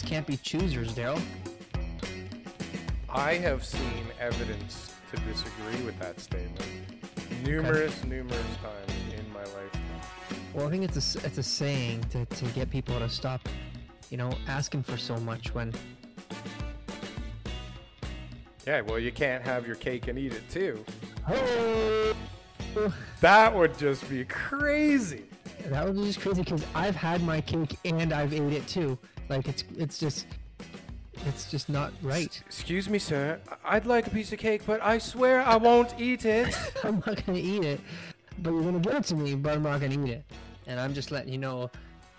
Can't be choosers, Daryl. I have seen evidence to disagree with that statement numerous, numerous times in my life. Well, I think it's a it's a saying to, to get people to stop, you know, asking for so much when Yeah, well, you can't have your cake and eat it too. oh, That would just be crazy. That was just crazy because I've had my cake and I've ate it too. Like it's it's just it's just not right. Excuse me, sir. I'd like a piece of cake, but I swear I won't eat it. I'm not gonna eat it, but you're gonna give it to me, but I'm not gonna eat it. And I'm just letting you know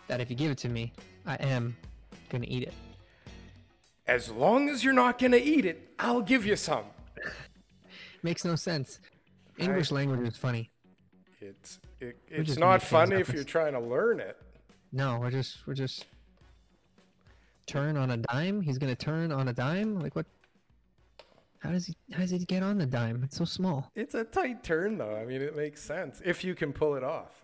that if you give it to me, I am gonna eat it. As long as you're not gonna eat it, I'll give you some. Makes no sense. English language is funny. It's it, it's not funny if you're trying to learn it. No, we're just we're just turn on a dime. He's gonna turn on a dime. Like what? How does he? How does he get on the dime? It's so small. It's a tight turn, though. I mean, it makes sense if you can pull it off.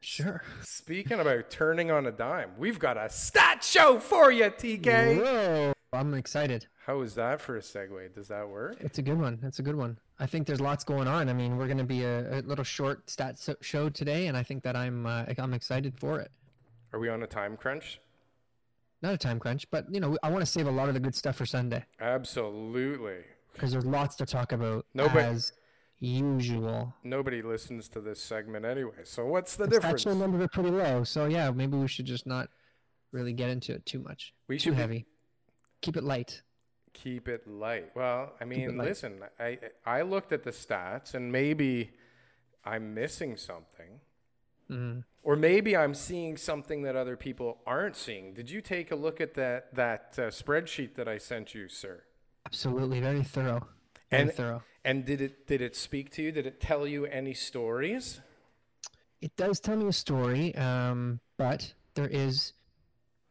Sure. Speaking about turning on a dime, we've got a stat show for you, TK. Whoa! I'm excited. How is that for a segue? Does that work? It's a good one. It's a good one. I think there's lots going on. I mean, we're gonna be a, a little short stat so- show today, and I think that I'm uh, I'm excited for it. Are we on a time crunch? Not a time crunch, but you know, I want to save a lot of the good stuff for Sunday Absolutely. because there's lots to talk about No, but- as usual. Nobody listens to this segment anyway. So what's the The difference? show numbers are pretty low, so yeah, maybe we should just not really get into it too much. We too should be- heavy. Keep it light. Keep it light. Well, I mean, listen, I I looked at the stats and maybe I'm missing something. Mm. Or maybe I'm seeing something that other people aren't seeing. Did you take a look at that that uh, spreadsheet that I sent you, sir? Absolutely, very thorough. Very And thorough. and did it did it speak to you? Did it tell you any stories? It does tell me a story, um, but there is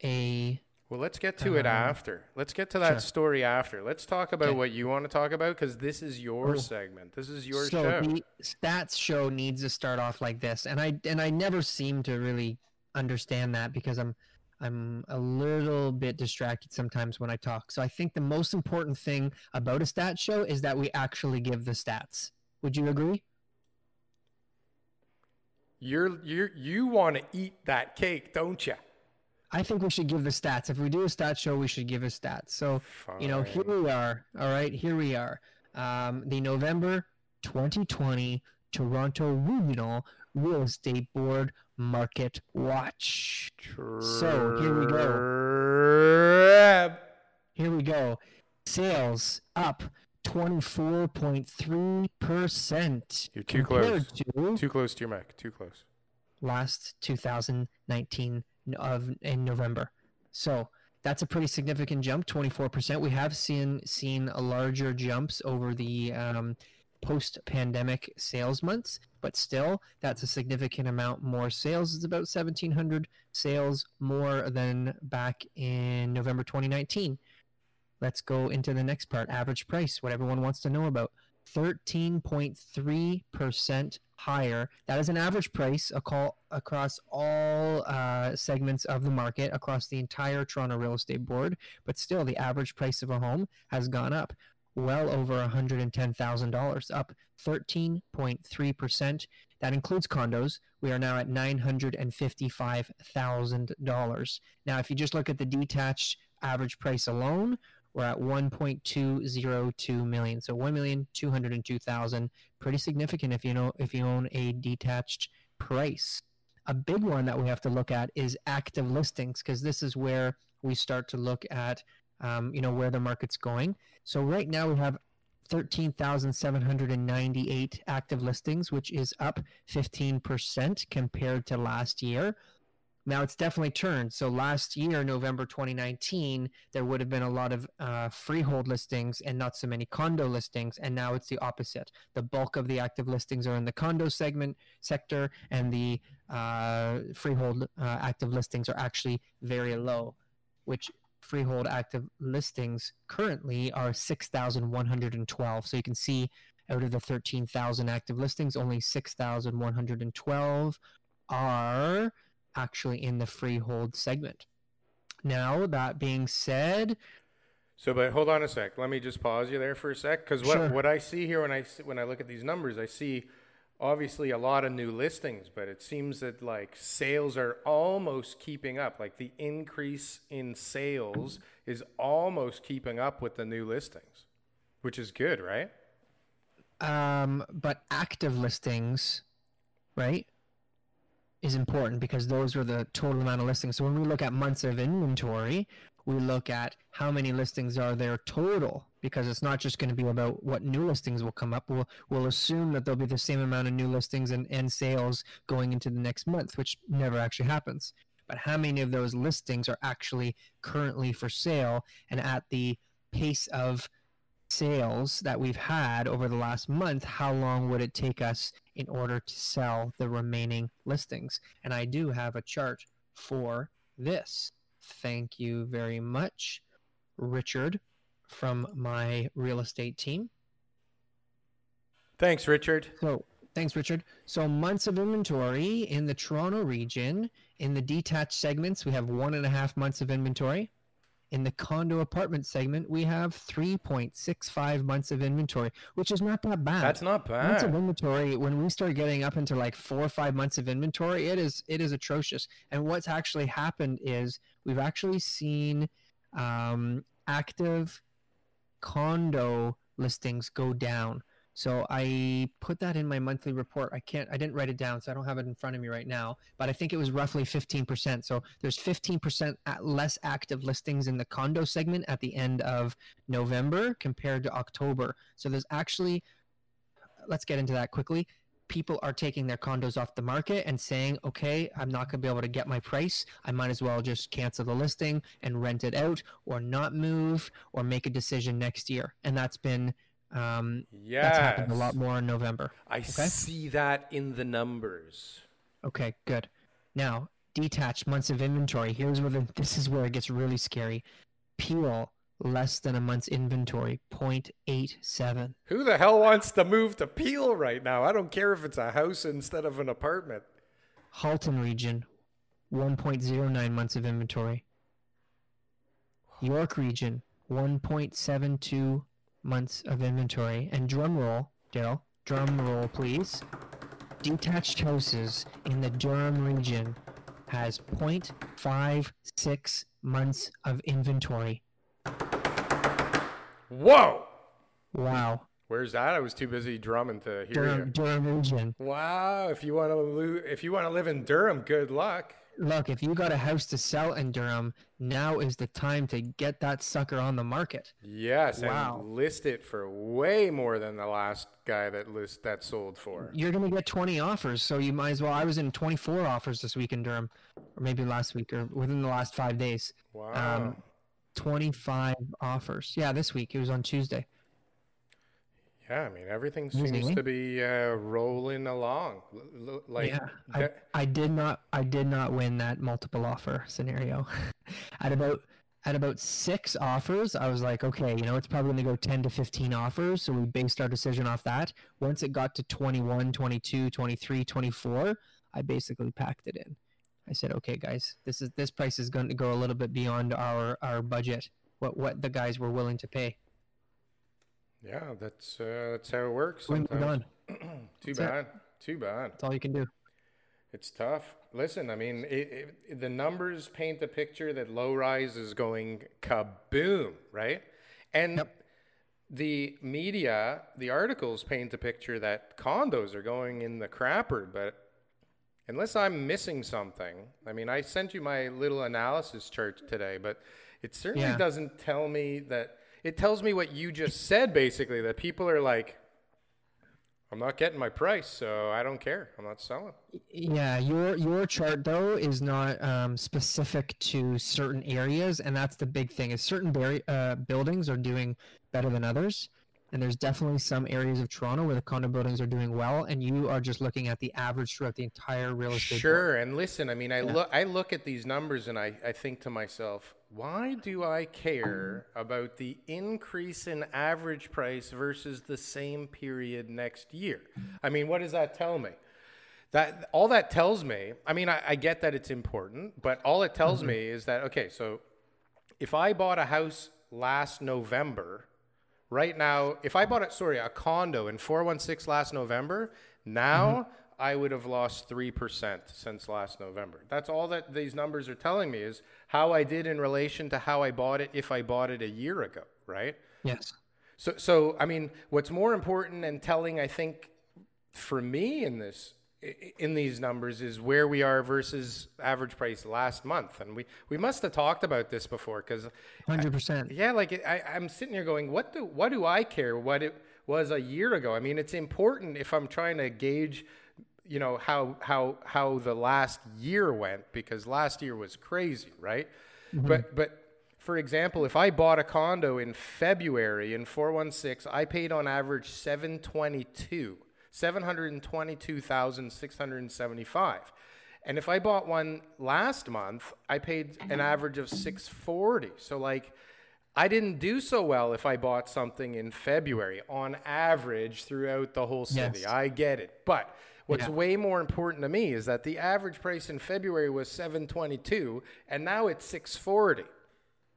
a Well, let's get to it Um, after. Let's get to that sure. story after. Let's talk about Okay. what you want to talk about because this is your Oh. segment. This is your so show. the stats show needs to start off like this, and I and I never seem to really understand that because I'm I'm a little bit distracted sometimes when I talk. So I think the most important thing about a stat show is that we actually give the stats. Would you agree? You're you you want to eat that cake, don't you? I think we should give the stats. If we do a stat show, we should give a stats. So, you know, here we are. All right, here we are. Um, the November 2020 Toronto Regional Real Estate Board Market Watch. So, here we go. Here we go. Sales up 24.3%. You're too close. To Too close to your mic. Too close. last 2019 n- of in November. So that's a pretty significant jump, 24%. We have seen seen larger jumps over the um, post-pandemic sales months, but still, that's a significant amount more sales. It's about 1,700 sales more than back in November 2019. Let's go into the next part. Average price, what everyone wants to know about. 13.3% higher. That is an average price across all uh, segments of the market, across the entire Toronto Real Estate Board. But still, the average price of a home has gone up well over $110,000, up 13.3%. That includes condos. We are now at $955,000. Now, if you just look at the detached average price alone, we're at 1.202 million. So 1,202,000. Pretty significant if you know if you own a detached price. A big one that we have to look at is active listings because this is where we start to look at um, you know where the market's going. So right now we have 13,798 active listings, which is up 15% compared to last year. Now it's definitely turned. So last year, November 2019, there would have been a lot of uh, freehold listings and not so many condo listings, and now it's the opposite. The bulk of the active listings are in the condo segment sector, and the uh, freehold uh, active listings are actually very low, which freehold active listings currently are 6,112. So you can see out of the 13,000 active listings, only 6,112 are actually in the freehold segment. Now, that being said, So, but hold on a sec. Let me just pause you there for a sec, because what Sure. what I see here when I when I look at these numbers, I see obviously a lot of new listings, but it seems that like sales are almost keeping up. Like the increase in sales is almost keeping up with the new listings, which is good, right? um, but active listings, right, is important because those are the total amount of listings. So when we look at months of inventory, we look at how many listings are there total because it's not just going to be about what new listings will come up. We'll we'll assume that there'll be the same amount of new listings and, and sales going into the next month, which never actually happens. But how many of those listings are actually currently for sale and at the pace of sales that we've had over the last month, how long would it take us in order to sell the remaining listings? And I do have a chart for this. Thank you very much, Richard, from my real estate team. Thanks, Richard. So, thanks, Richard. So, months of inventory in the Toronto region, in the detached segments, we have one and a half months of inventory. In the condo apartment segment, we have 3.65 months of inventory, which is not that bad. That's not months of bad. inventory when we start getting up into like four or five months of inventory it is it is atrocious and what's actually happened is we've actually seen um, active condo listings go down so i put that in my monthly report i can't i didn't write it down so i don't have it in front of me right now but i think it was roughly 15% so there's 15% at less active listings in the condo segment at the end of november compared to october so there's actually let's get into that quickly. People are taking their condos off the market and saying, okay, I'm not going to be able to get my price. I might as well just cancel the listing and rent it out or not move or make a decision next year. And that's been, um, yeah, that's happened a lot more in November. I see that in the numbers. Okay, good. Now, detached months of inventory. Here's where the, this is where it gets really scary. Peel less than a month's inventory, 0.87. Who the hell wants to move to Peel right now? I don't care if it's a house instead of an apartment. Halton region, 1.09 months of inventory. York region, 1.72 months of inventory. And drum roll, Daryl, drum roll, please. Detached houses in the Durham region has 0.56 months of inventory. Whoa! Wow. Where's that? I was too busy drumming to hear Durham, you. Durham region. Wow! If you want to lo- if you want to live in Durham, good luck. Look, if you got a house to sell in Durham, now is the time to get that sucker on the market. Yes, Wow. and list it for way more than the last guy that list that sold for. you're going to get 20 offers so you might as well i was in 24 offers this week in durham or maybe last week or within the last five days Wow. um, 25 offers yeah this week it was on tuesday yeah, I mean everything seems eh? to be uh, rolling along. L- like yeah I, I did not i did not win that multiple offer scenario. At about at about six offers i was like okay you know it's probably going to go 10 to 15 offers. So we based our decision off that. Once it got to 21 22 23 24 i basically packed it in. I said okay guys this is this price is going to go a little bit beyond our our budget what what the guys were willing to pay yeah, that's uh, that's how it works. It Sometimes. Too That's it. bad. Too bad. that's all you can do It's tough. Listen, I mean, it, it, the numbers paint the picture that low rise is going kaboom, right? And Yep. the media, the articles paint the picture that condos are going in the crapper, but unless I'm missing something, I mean, I sent you my little analysis chart today, but it certainly Yeah. doesn't tell me that it tells me what you just said basically that people are like I'm not getting my price, so I don't care. I'm not selling. Yeah, your your chart though is not um, specific to certain areas, and that's the big thing. Is certain bar- uh, buildings are doing better than others, and there's definitely some areas of Toronto where the condo buildings are doing well, and you are just looking at the average throughout the entire real estate. Sure, board. and listen, I mean, I yeah. look I look at these numbers and I I think to myself, why do I care about the increase in average price versus the same period next year? I mean, what does that tell me? That all that tells me, I mean, I, I get that it's important, but all it tells mm-hmm. me is that okay, so if I bought a house last November, right now, if I bought it, sorry, a condo in 416 last November, now mm-hmm. I would have lost 3% since last November. That's all that these numbers are telling me is how I did in relation to how I bought it if I bought it a year ago, right? Yes. So, so I mean, what's more important and telling, I think, for me in this in these numbers is where we are versus average price last month and we we must have talked about this before because 100% yeah like I, i'm sitting here going what do what do i care what it was a year ago i mean it's important if i'm trying to gauge you know how how how the last year went because last year was crazy, right? Mm-hmm. But but for example, if I bought a condo in February in 416, I paid on average 722, 722,675. And if I bought one last month, I paid an average of 640. So like I didn't do so well if I bought something in February on average throughout the whole city. Yes. I get it. But What's yeah. way more important to me is that the average price in February was 722 and now it's 640.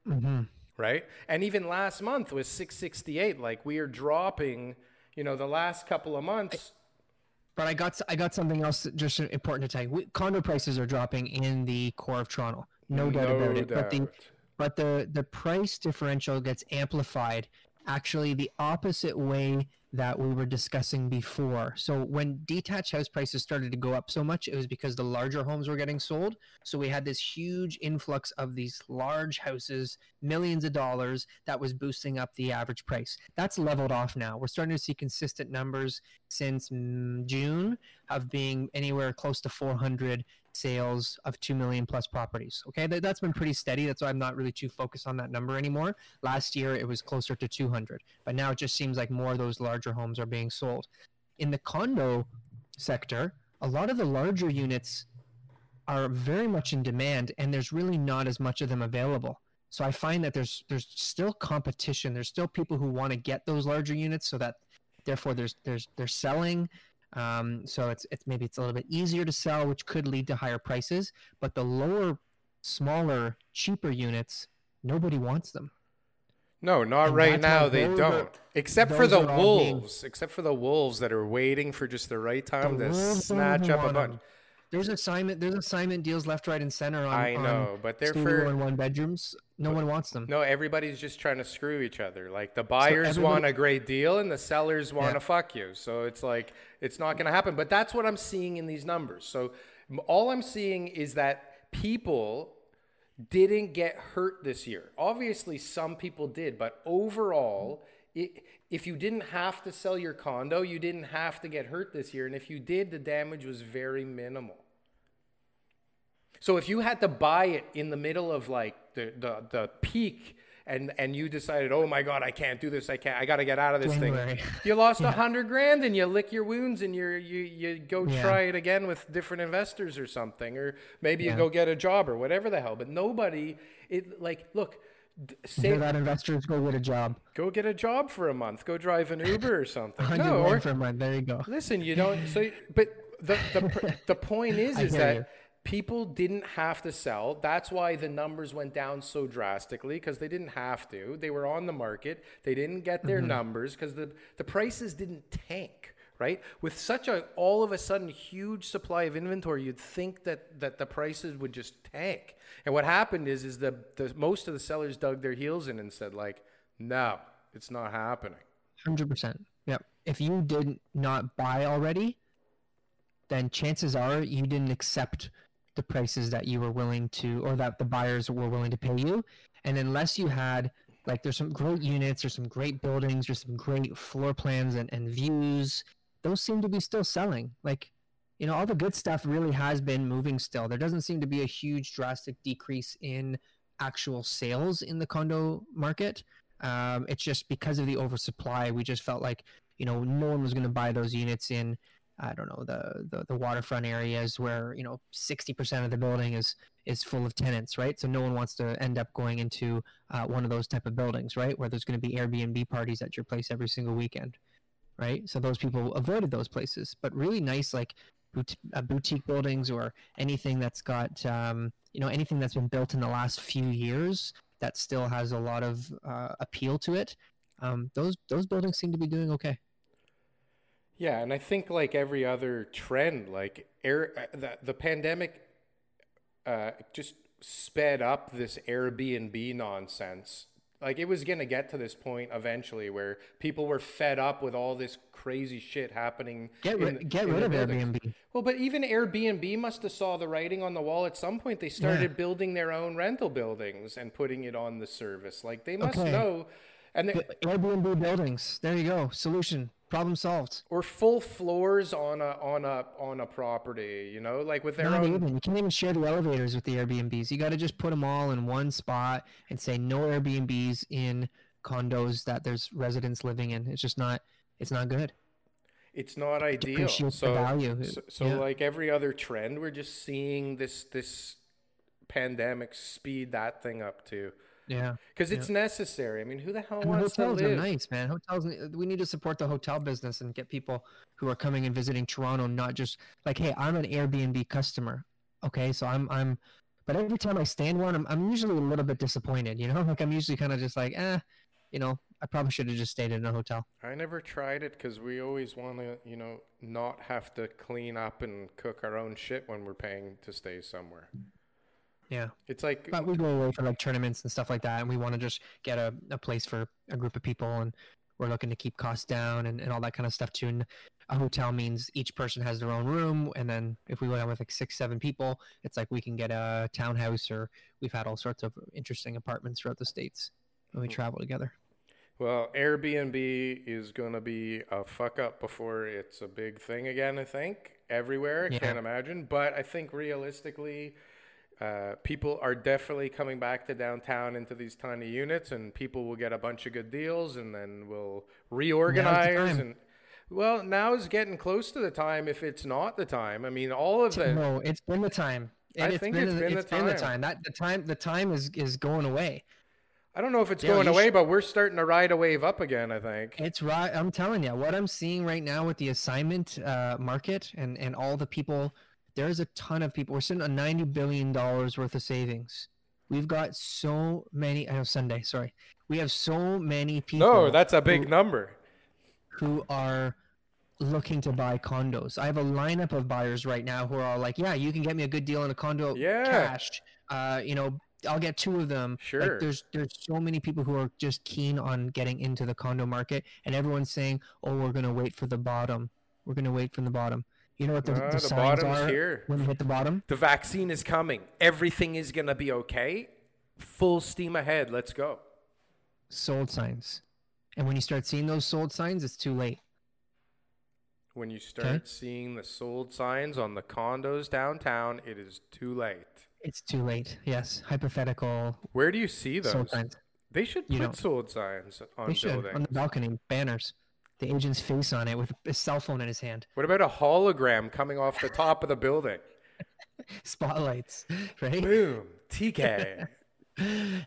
Mm-hmm. Right? And even last month was 668. Like we are dropping, you know, the last couple of months. But I got I got something else just important to tell you. Condo prices are dropping in the core of Toronto. No, no doubt about it. Doubt. But the but the the price differential gets amplified actually the opposite way that we were discussing before. So when detached house prices started to go up so much, it was because the larger homes were getting sold. So we had this huge influx of these large houses, millions of dollars, that was boosting up the average price. That's leveled off now. We're starting to see consistent numbers since mm, June of being anywhere close to 400 sales of 2 million plus properties. Okay, that, has been pretty steady. That's why I'm not really too focused on that number anymore. Last year it was closer to 200, but now it just seems like more of those larger homes are being sold. In the condo sector, a lot of the larger units are very much in demand and there's really not as much of them available. So I find that there's there's still competition. There's still people who want to get those larger units so that therefore there's there's they're selling um, so it's it's maybe it's a little bit easier to sell, which could lead to higher prices. But the lower, smaller, cheaper units, nobody wants them. No, not and right now. They don't. Are, except for the wolves. Except for the wolves that are waiting for just the right time the to snatch up a bunch. There's assignment. There's assignment deals left, right, and center on. I know, on but they're for and one bedrooms. No but, one wants them. No, everybody's just trying to screw each other. Like the buyers so want a great deal, and the sellers want yeah. to fuck you. So it's like it's not going to happen. But that's what I'm seeing in these numbers. So all I'm seeing is that people didn't get hurt this year. Obviously, some people did, but overall. It, if you didn't have to sell your condo, you didn't have to get hurt this year. And if you did, the damage was very minimal. So if you had to buy it in the middle of like the, the, the peak and and you decided, oh my God, I can't do this. I can't. I got to get out of this January. thing. You lost a yeah. hundred grand, and you lick your wounds, and you you you go yeah. try it again with different investors or something, or maybe yeah. you go get a job or whatever the hell. But nobody, it like look. Say that investors go get a job. Go get a job for a month. Go drive an Uber or something. no, or, for a month. There you go. Listen, you don't. So, but the the the point is, is that. You people didn't have to sell. That's why the numbers went down so drastically because they didn't have to. They were on the market. They didn't get their mm-hmm. numbers because the, the prices didn't tank, right? With such a all of a sudden huge supply of inventory, you'd think that that the prices would just tank. And what happened is is the, the most of the sellers dug their heels in and said like, "No, it's not happening." 100%. Yep. If you did not buy already, then chances are you didn't accept the prices that you were willing to or that the buyers were willing to pay you and unless you had Like there's some great units, there's some great buildings, there's some great floor plans and, and views. Those seem to be still selling. Like, you know, all the good stuff really has been moving still. There doesn't seem to be a huge drastic decrease in actual sales in the condo market. Um, it's just because of the oversupply, we just felt like, you know, no one was going to buy those units in I don't know the, the the waterfront areas where you know sixty percent of the building is is full of tenants, right? So no one wants to end up going into uh, one of those type of buildings, right, where there's going to be Airbnb parties at your place every single weekend, right? So those people avoided those places, but really nice like uh, boutique buildings or anything that's got um, you know anything that's been built in the last few years that still has a lot of uh, appeal to it. Um, those those buildings seem to be doing okay. Yeah, and I think like every other trend, like air, uh, the, the pandemic uh, just sped up this Airbnb nonsense. Like it was gonna get to this point eventually where people were fed up with all this crazy shit happening. Get, ri- in- get rid of buildings. Airbnb. Well, but even Airbnb must have saw the writing on the wall. At some point, they started Yeah. building their own rental buildings and putting it on the service. Like they must Okay. know, and they, Airbnb buildings. There you go. Solution. Problem solved. or full floors on a on a on a property. You know, like with their Not own. even. You can't even share the elevators with the Airbnbs. You got to just put them all in one spot and say no Airbnbs in condos that there's residents living in. It's just not. It's not good. It's not ideal. So, value. so, so Yeah. like every other trend, we're just seeing this this pandemic speed that thing up too, Yeah. because it's necessary. I mean, who the hell And wants to hotels are nice, man. Hotels. We need to support the hotel business and get people who are coming and visiting Toronto, not just like, hey, I'm an Airbnb customer. Okay, so I'm I'm, but every time I stay in one, I'm I'm usually a little bit disappointed. You know, like I'm usually kind of just like, eh, you know, I probably should have just stayed in a hotel. I never tried it because we always want to, you know, not have to clean up and cook our own shit when we're paying to stay somewhere. Yeah, It's like but we go away for like tournaments and stuff like that, and we want to just get a, a place for a group of people, and we're looking to keep costs down and, and all that kind of stuff too. And a hotel means each person has their own room, and then if we go down with like six, seven people, it's like we can get a townhouse, or we've had all sorts of interesting apartments throughout the states when we hmm. travel together. Well, Airbnb is going to be a fuck up before it's a big thing again, I think, everywhere. I Yeah. can't imagine. But I think realistically, uh, people are definitely coming back to downtown into these tiny units, and people will get a bunch of good deals, and then we'll reorganize. And well, now is getting close to the time. If it's not the time, I mean, all of the No, it's been the time. I And think been, it's the- been the it's been the time. That the time the time is is going away. I don't know if it's Yeah, going away, sh- but we're starting to ride a wave up again. I think. It's right. I'm telling you, what I'm seeing right now with the assignment uh, market and and all the people, there's a ton of people. We're sitting on ninety billion dollars worth of savings. We've got so many. I know Sunday. Sorry, we have so many people. No, that's a big who- number. who are looking to buy condos. I have a lineup of buyers right now who are all like, "Yeah, you can get me a good deal on a condo, Yeah. cash. Uh, you know, I'll get two of them." Sure. Like, there's there's so many people who are just keen on getting into the condo market, and everyone's saying, "Oh, we're gonna wait for the bottom. We're gonna wait for the bottom." You know what the, Ah, the, the signs are here. when we hit the bottom? The vaccine is coming. Everything is going to be okay. Full steam ahead. Let's go. Sold signs. And when you start seeing those sold signs, it's too late. When you start seeing the sold signs on the condos downtown, it is too late. It's too late. Yes, hypothetical Where do you see those? sold signs. They should You put don't. sold signs on They should buildings. on the balcony banners. The agent's face on it with a cell phone in his hand. What about a hologram coming off the top of the building? Spotlights, right? Boom. TK.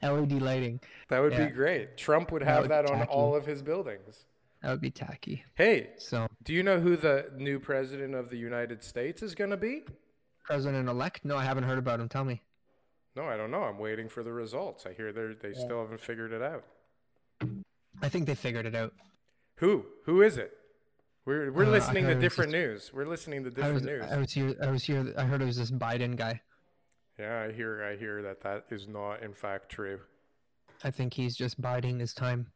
LED lighting. That would Yeah. be great. Trump would That have would that on tacky. all of his buildings. That would be tacky. Hey, So, do you know who the new president of the United States is going to be? president elect? No, I haven't heard about him. Tell me. No, I don't know. I'm waiting for the results. I hear they they still haven't figured it out. I think they figured it out. Who? Who is it? We're we're Uh, listening to different just- news. We're listening to I different was, news. I was here. I was here. I heard it was this Biden guy. yeah, I hear I hear that that is not in fact true. I think he's just biding his time.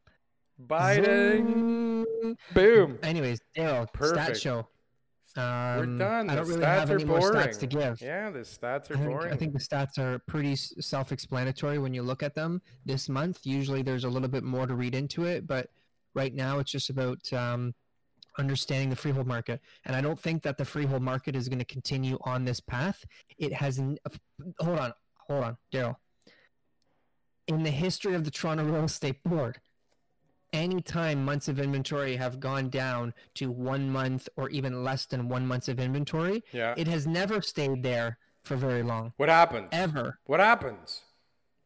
Biden. Zing. Boom. Anyways, Daryl, stat show. Um, We're done. I don't the really stats have are any more boring. stats to give. Yeah, the stats are I think, boring. I think the stats are pretty self-explanatory when you look at them this month. Usually, there's a little bit more to read into it, but right now it's just about um, understanding the freehold market. And I don't think that the freehold market is going to continue on this path. It has. N- hold on, hold on, Daryl. In the history of the Toronto Real Estate Board, anytime months of inventory have gone down to one month or even less than one months of inventory, yeah. it has never stayed there for very long what happens? ever What happens?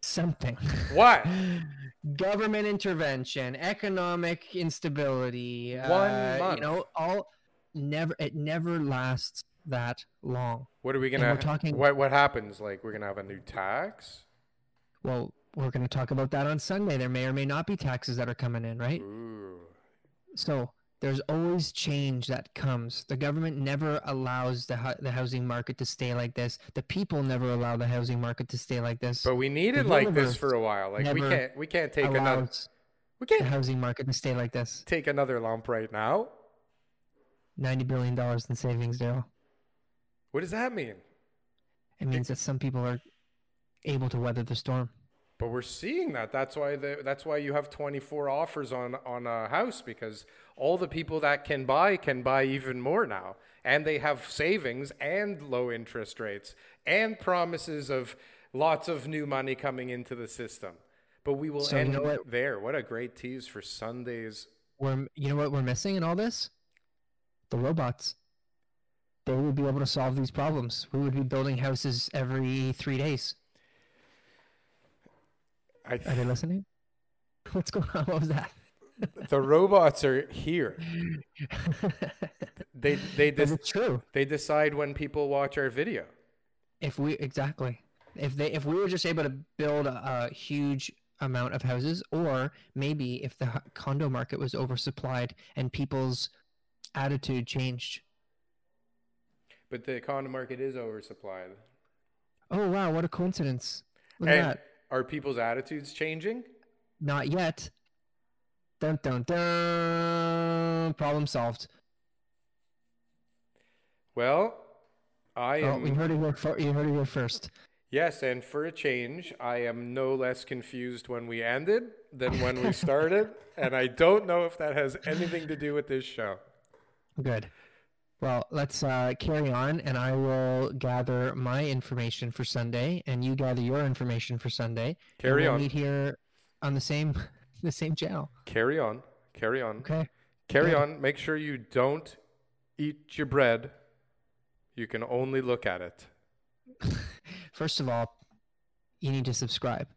Something What? government intervention economic instability One uh, month. you know all never it never lasts that long What are we gonna? we're talking- What What happens? Like we're gonna have a new tax? well we're to talk about that on sunday there may or may not be taxes that are coming in right Ooh. so there's always change that comes the government never allows the, hu- the housing market to stay like this the people never allow the housing market to stay like this But we need The it like this for a while. Like we can't. We can't take another. We can't the housing market to stay like this take another lump right now. 90 billion dollars in savings daryl What does that mean? It means that some people are able to weather the storm. But we're seeing that. That's why the, that's why you have 24 offers on on a house because all the people that can buy can buy even more now, and they have savings and low interest rates and promises of lots of new money coming into the system. But we will So you end know what- there. What a great tease for Sundays. We're, you know what we're missing in all this? The robots. They would be able to solve these problems. We would be building houses every three days. I, Are they listening? What's going on? What was that? the robots are here. They they it's true. they decide when people watch our video. If we exactly, if they, if we were just able to build a, a huge amount of houses, or maybe if the condo market was oversupplied and people's attitude changed. But the condo market is oversupplied. Oh wow, what a coincidence! Look at And that. Are people's attitudes changing? Not yet. Dun dun dun. Problem solved. Well, I am. Oh, am. you heard it here. fir- You heard it here first. yes, and for a change, I am no less confused when we ended than when we started, and I don't know if that has anything to do with this show. Good. Well, let's uh, carry on, and I will gather my information for Sunday, and you gather your information for Sunday. Carry we'll on. Meet here on the same the same channel. Carry on, carry on, Okay. carry on. Make sure you don't eat your bread. You can only look at it. First of all, you need to subscribe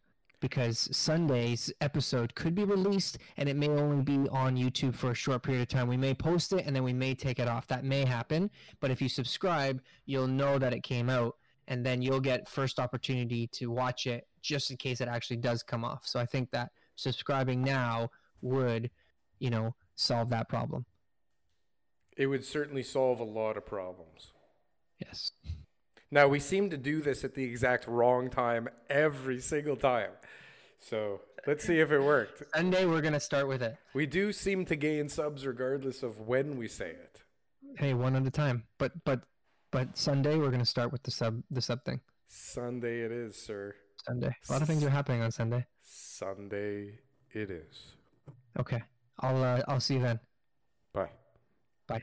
because Sunday's episode could be released and it may only be on YouTube for a short period of time. We may post it and then we may take it off. That may happen, but if you subscribe, you'll know that it came out and then you'll get first opportunity to watch it just in case it actually does come off. So I think that subscribing now would, you know, solve that problem. It would certainly solve a lot of problems. Yes. Now, we seem to do this at the exact wrong time every single time. So let's see if it worked. Sunday we're going to start with it. We do seem to gain subs regardless of when we say it. Hey, one at a time. But but but Sunday we're gonna start with the sub the sub thing. Sunday it is, sir. Sunday. A lot of things are happening on Sunday. Sunday it is. Okay. I'll uh, I'll see you then. Bye. Bye.